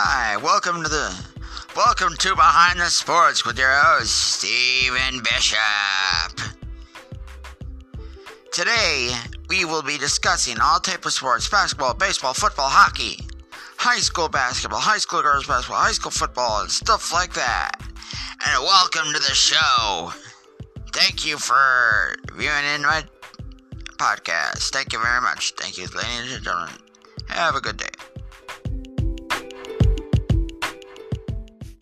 Hi, welcome to the welcome to Behind the Sports with your host Stephen Bishop. Today we will be discussing all types of sports: basketball, baseball, football, hockey, high school basketball, high school girls basketball, high school football, and stuff like that. And welcome to the show. Thank you for viewing in my podcast. Thank you very much. Thank you, ladies and gentlemen. Have a good day.